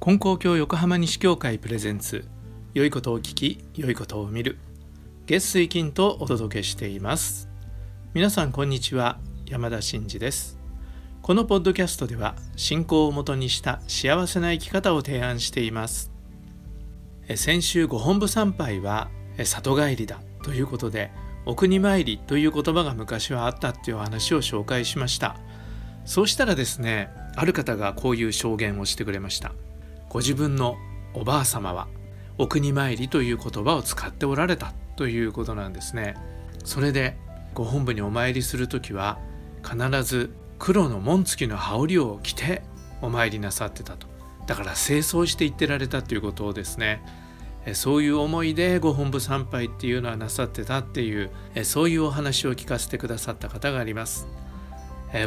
金光教横浜西教会プレゼンツ。良いことを聞き良いことを見る。月水金とお届けしています。皆さんこんにちは。山田真嗣です。このポッドキャストでは信仰をもとにした幸せな生き方を提案しています。先週ご本部参拝は里帰りだということでお国参りという言葉が昔はあったっていう話を紹介しました。そうしたらですねある方がこういう証言をしてくれました。ご自分のおばあ様はお国参りという言葉を使っておられたということなんですね。それでご本部にお参りする時は必ず黒の紋付きの羽織を着てお参りなさってたと。だから清掃していってられたということをですね。そういう思いでご本部参拝っていうのはなさってたっていうそういうお話を聞かせてくださった方があります、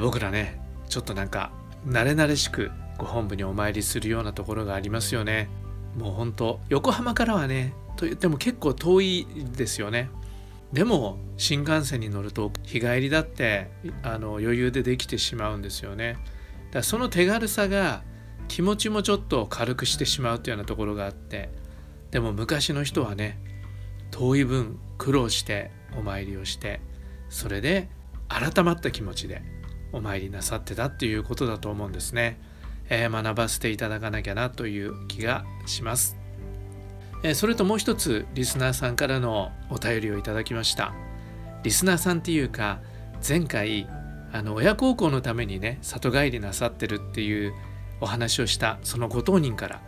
僕らねちょっとなんか慣れ慣れしくご本部にお参りするようなところがありますよね。もうほんと横浜からはねと言っても結構遠いですよね。でも新幹線に乗ると日帰りだってあの余裕でできてしまうんですよね。だからその手軽さが気持ちもちょっと軽くしてしまうというようなところがあってでも昔の人はね遠い分苦労してお参りをしてそれで改まった気持ちでお参りなさってたっていうことだと思うんですね。えー、学ばせていただかなきゃなという気がします。えー、それともう一つリスナーさんからのお便りをいただきました。リスナーさんっていうか前回あの親孝行のためにね里帰りなさってるっていうお話をしたそのご当人から、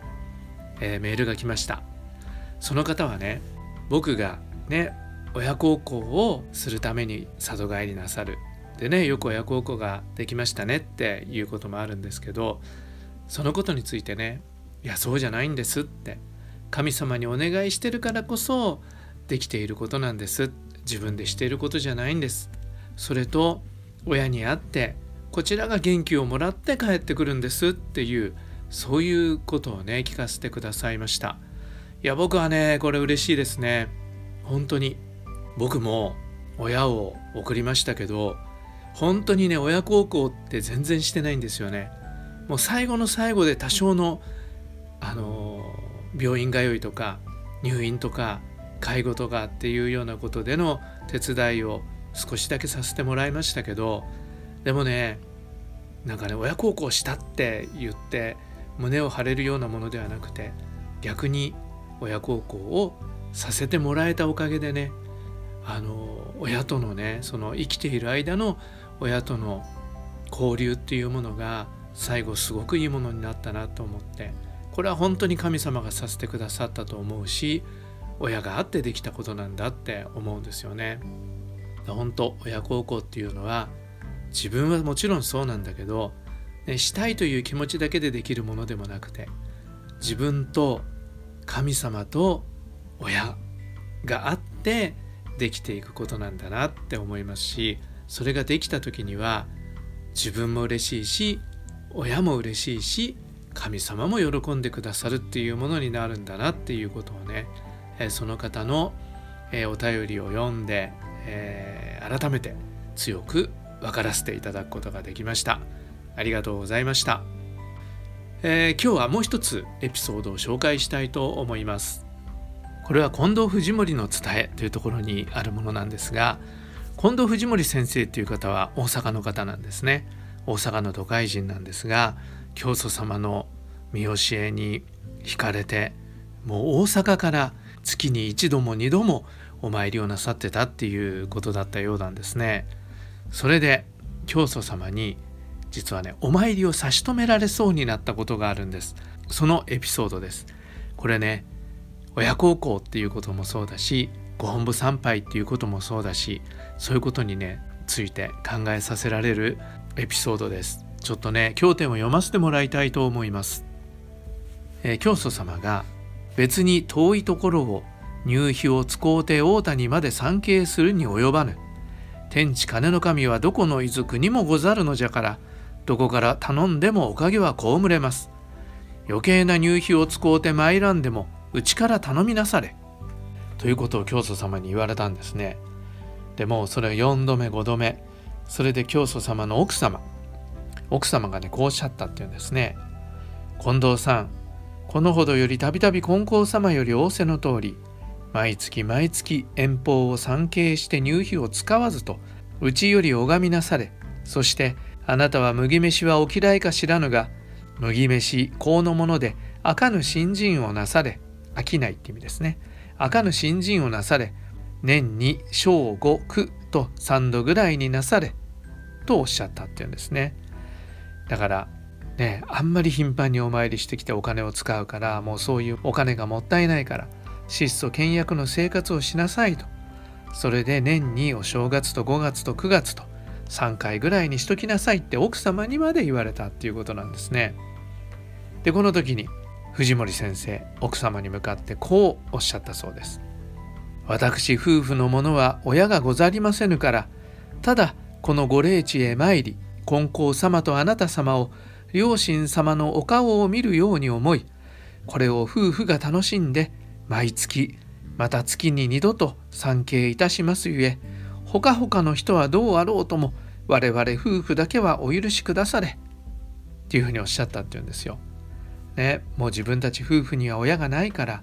えー、メールが来ました。その方はね僕がね親孝行をするために里帰りなさるでねよく親孝行ができましたねっていうこともあるんですけどそのことについてねいやそうじゃないんですって神様にお願いしてるからこそできていることなんです。自分でしていることじゃないんです。それと親に会ってこちらが元気をもらって帰ってくるんですっていうそういうことをね聞かせてくださいました。いや僕はねこれ嬉しいですね。本当に。僕も親を送りましたけど本当にね親孝行って全然してないんですよね。もう最後の最後で多少のあの病院通いとか入院とか介護とかっていうようなことでの手伝いを少しだけさせてもらいましたけどでもねなんかね親孝行したって言って胸を張れるようなものではなくて逆に親孝行をさせてもらえたおかげでねあの親とのねその生きている間の親との交流っていうものが最後すごくいいものになったなと思ってこれは本当に神様がさせてくださったと思うし親があってできたことなんだって思うんですよね。本当親孝行っていうのは自分はもちろんそうなんだけど、ね、したいという気持ちだけでできるものでもなくて自分と神様と親があってできていくことなんだなって思いますしそれができた時には自分も嬉しいし親も嬉しいし神様も喜んでくださるっていうものになるんだなっていうことをね、えその方の、えお便りを読んで、えー、改めて強く分からせていただくことができました。ありがとうございました、えー、今日はもう一つエピソードを紹介したいと思います。これは近藤藤森の伝えというところにあるものなんですが近藤藤森先生という方は大阪の方なんですね大阪の都会人なんですが教祖様の見教えに惹かれてもう大阪から月に一度も二度もお参りをなさってたっていうことだったようなんですね。それで教祖様に実はねお参りを差し止められそうになったことがあるんです。そのエピソードです。これね親孝行っていうこともそうだしご本部参拝っていうこともそうだしそういうことにねついて考えさせられるエピソードです。ちょっとね経典を読ませてもらいたいと思います、えー、教祖様が別に遠いところを入費を使うて大谷まで参詣するに及ばぬ。天地金の神はどこの遺族にもござるのじゃからどこから頼んでもおかげは被れます。余計な入費を使うて参らんでもうちから頼みなされ。ということを教祖様に言われたんですね。でもそれ4度目5度目それで教祖様の奥様奥様がねこうおっしゃったっていうんですね。近藤さんこのほどよりたびたび金光様より仰せの通り毎月毎月遠方を参詣して入費を使わずとうちより拝みなされそしてあなたは麦飯はお嫌いか知らぬが麦飯香のもので赤ぬ新人をなされ飽きないって意味ですね。赤ぬ新人をなされ年に正五九と3度ぐらいになされとおっしゃったっていうんですね。だからねあんまり頻繁にお参りしてきてお金を使うからもうそういうお金がもったいないから質素倹約の生活をしなさいと。それで年にお正月と5月と9月と3回ぐらいにしときなさいって奥様にまで言われたっていうことなんですね。でこの時に藤森先生奥様に向かってこうおっしゃったそうです私夫婦のものは親がござりませぬからただこのご霊地へ参り金光様とあなた様を両親様のお顔を見るように思いこれを夫婦が楽しんで毎月また月に二度と参詣いたしますゆえほかほかの人はどうあろうとも我々夫婦だけはお許しくだされっていうふうにおっしゃったっていうんですよ。ね、もう自分たち夫婦には親がないから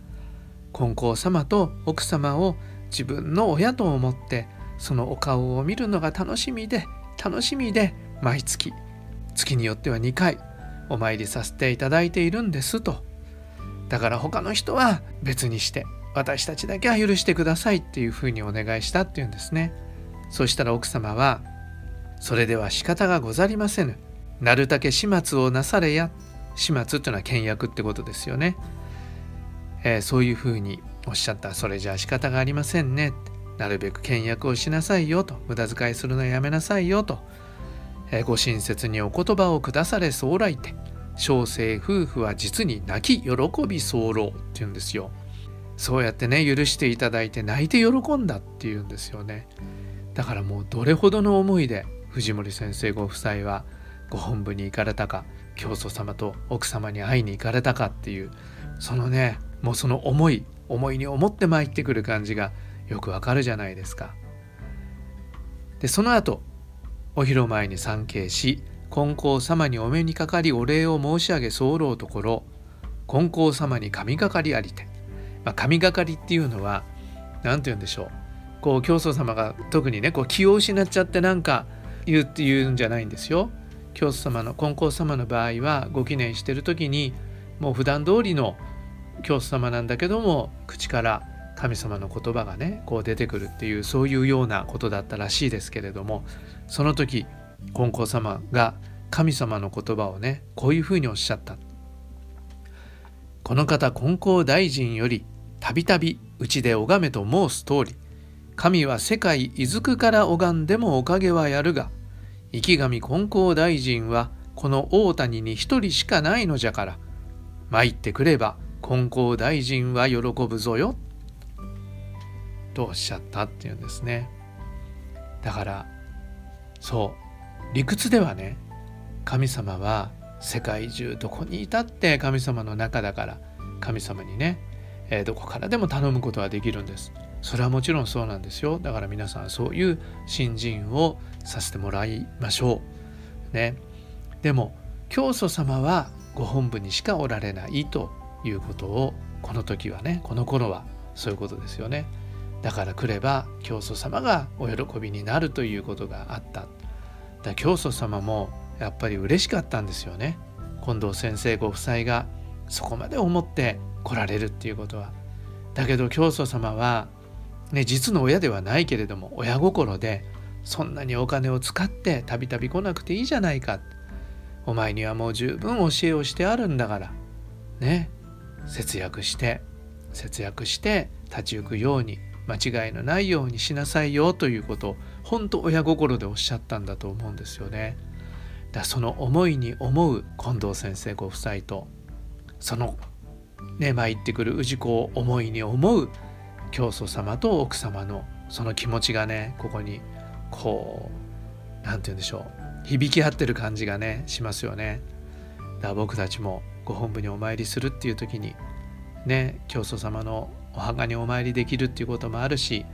金光様と奥様を自分の親と思ってそのお顔を見るのが楽しみで楽しみで毎月月によっては2回お参りさせていただいているんですと。だから他の人は別にして私たちだけは許してくださいっていうふうにお願いしたっていうんですね。そしたら奥様はそれでは仕方がござりませぬ。なるたけ始末をなされや始末っていうのは倹約ってことですよね、えー、そういうふうにおっしゃった。それじゃあ仕方がありませんね。なるべく倹約をしなさいよと。無駄遣いするのやめなさいよと、えー、ご親切にお言葉をくだされそう来て。小生夫婦は実に泣き喜び候っていうんですよ。そうやってね許していただいて泣いて喜んだっていうんですよね。だからもうどれほどの思いで藤森先生ご夫妻はご本部に行かれたか。教祖様と奥様に会いに行かれたかっていうそのねもうその思い思いに思って参ってくる感じがよくわかるじゃないですか。でその後お披露前に参詣し金光様にお目にかかりお礼を申し上げ候ところ金光様に神がかりありて、まあ、神がかりっていうのは何て言うんでしょうこう教祖様が特にねこう気を失っちゃってなんか言うっていうんじゃないんですよ。教祖様の金光様の場合はご記念してる時にもう普段通りの教祖様なんだけども口から神様の言葉がねこう出てくる。っていうそういうようなことだったらしいですけれどもその時金光様が神様の言葉をねこういうふうにおっしゃった。この方金光大臣よりたびたびうちで拝めと申す通り神は世界いずくから拝んでもおかげはやるが池上金光大臣はこの大谷に一人しかないのじゃから。参ってくれば金光大臣は喜ぶぞよ。とおっしゃったっていうんですね。だからそう理屈ではね神様は世界中どこにいたって神様の中だから神様にね、えー、どこからでも頼むことはできるんです。それはもちろんそうなんですよ。だから皆さんそういう新人をさせてもらいましょう。ね。でも教祖様はご本部にしかおられないということをこの時はねこの頃はそういうことですよね。だから来れば教祖様がお喜びになるということがあった。だ教祖様もやっぱり嬉しかったんですよね。近藤先生ご夫妻がそこまで思って来られるっていうことは。だけど教祖様はね、実の親ではないけれども親心でそんなにお金を使ってたびたび来なくていいじゃないか。お前にはもう十分教えをしてあるんだから。ね。節約して節約して立ち行くように間違いのないようにしなさいよということを本当親心でおっしゃったんだと思うんですよね。だその思いに思う近藤先生ご夫妻とそのね参ってくる氏子を思いに思う教祖様と奥様のその気持ちがねここにこう何て言うんでしょう響き合ってる感じがねしますよね。だから僕たちもご本部にお参りするっていう時にね教祖様のお墓にお参りできるっていうこともあるし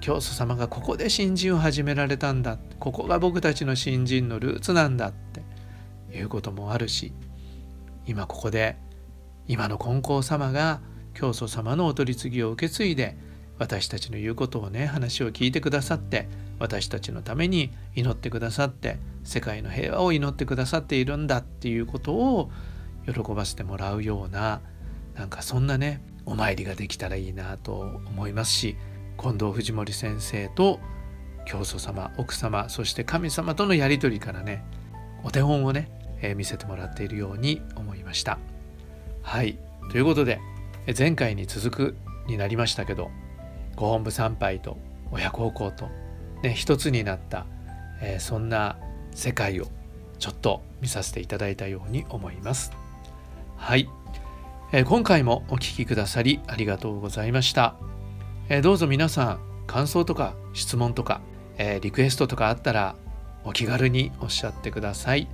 教祖様がここで新人を始められたんだここが僕たちの新人のルーツなんだっていうこともあるし今ここで今の金光様が教祖様のお取り次ぎを受け継いで私たちの言うことをね話を聞いてくださって私たちのために祈ってくださって世界の平和を祈ってくださっているんだっていうことを喜ばせてもらうようななんかそんなねお参りができたらいいなと思いますし近藤藤森先生と教祖様奥様そして神様とのやり取りからねお手本をね、えー、見せてもらっているように思いました。はいということで前回に続くになりましたけどご本部参拝と親孝行と、ね、一つになった、えー、そんな世界をちょっと見させていただいたように思います。はい、えー、今回もお聴きくださりありがとうございました。えー、どうぞ皆さん感想とか質問とか、えリクエストとかあったらお気軽におっしゃってください。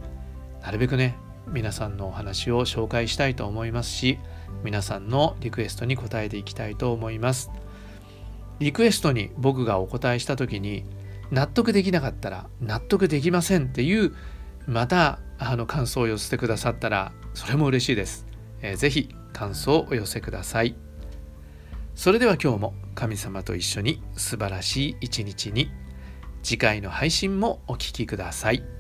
なるべくね皆さんのお話を紹介したいと思いますし皆さんのリクエストに答えていきたいと思います。リクエストに僕がお答えした時に納得できなかったら納得できませんっていうまたあの感想を寄せてくださったらそれも嬉しいです。えー、ぜひ感想をお寄せください。それでは今日も神様と一緒に素晴らしい一日に次回の配信もお聴きください。